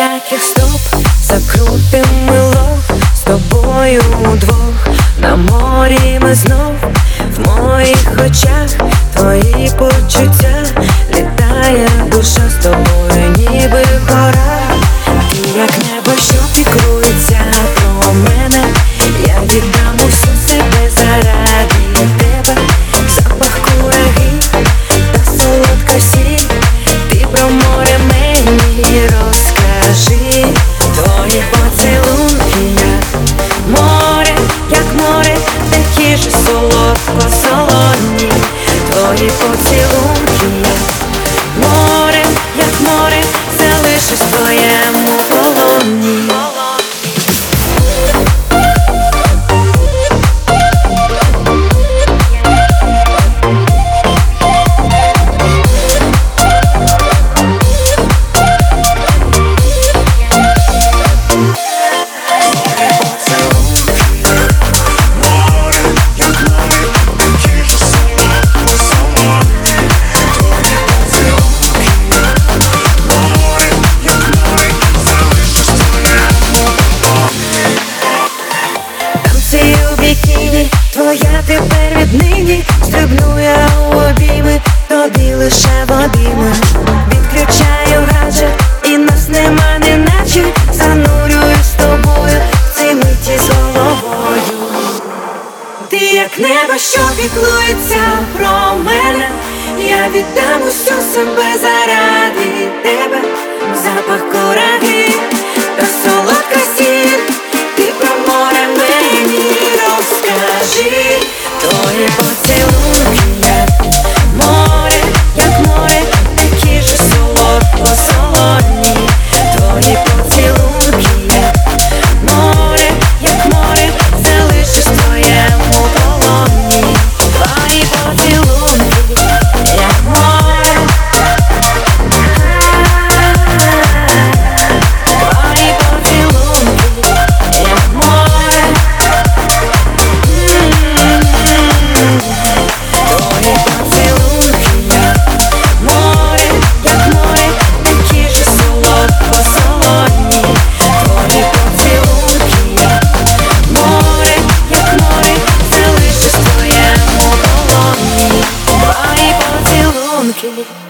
ніяких стоп, закрутим мило з тобою удвох. На морі ми знов в моїх очах твоя тепер віднині Стрибну я у обійми, тобі лише в обійми. Відключаю гаджет і нас нема неначе Занурююсь з тобою цій миті з головою Ти як небо, що піклується про мене Я віддам усю себе заради тебе. Запах кораги とりぼっちは killing.